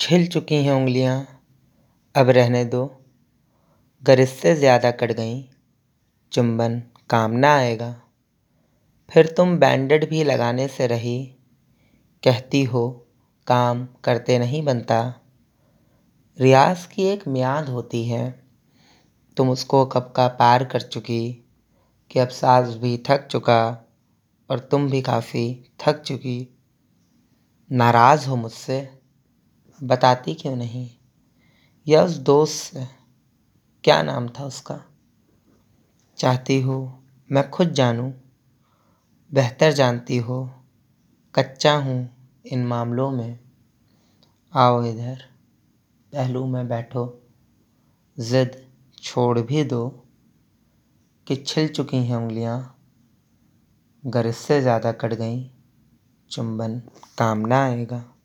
छिल चुकी हैं उंगलियाँ। अब रहने दो। गर इससे ज़्यादा कट गई। चुंबन काम ना आएगा। फिर तुम बैंडेड भी लगाने से रही। कहती हो, काम करते नहीं बनता। रियाज की एक म्याद होती है। तुम उसको कब का पार कर चुकी, कि अब साज भी थक चुका, और तुम भी काफ़ी थक चुकी। नाराज़ हो मुझसे। बताती क्यों नहीं? या उस दोस्त से। क्या नाम था उसका? चाहती हो, मैं खुद जानूं? बेहतर जानती हो, कच्चा हूँ इन मामलों में। आओ इधर, पहलू में बैठो। जिद छोड़ भी दो कि छिल चुकी हैं उंगलियाँ गर इससे ज़्यादा कट गई, चुंबन काम ना आएगा।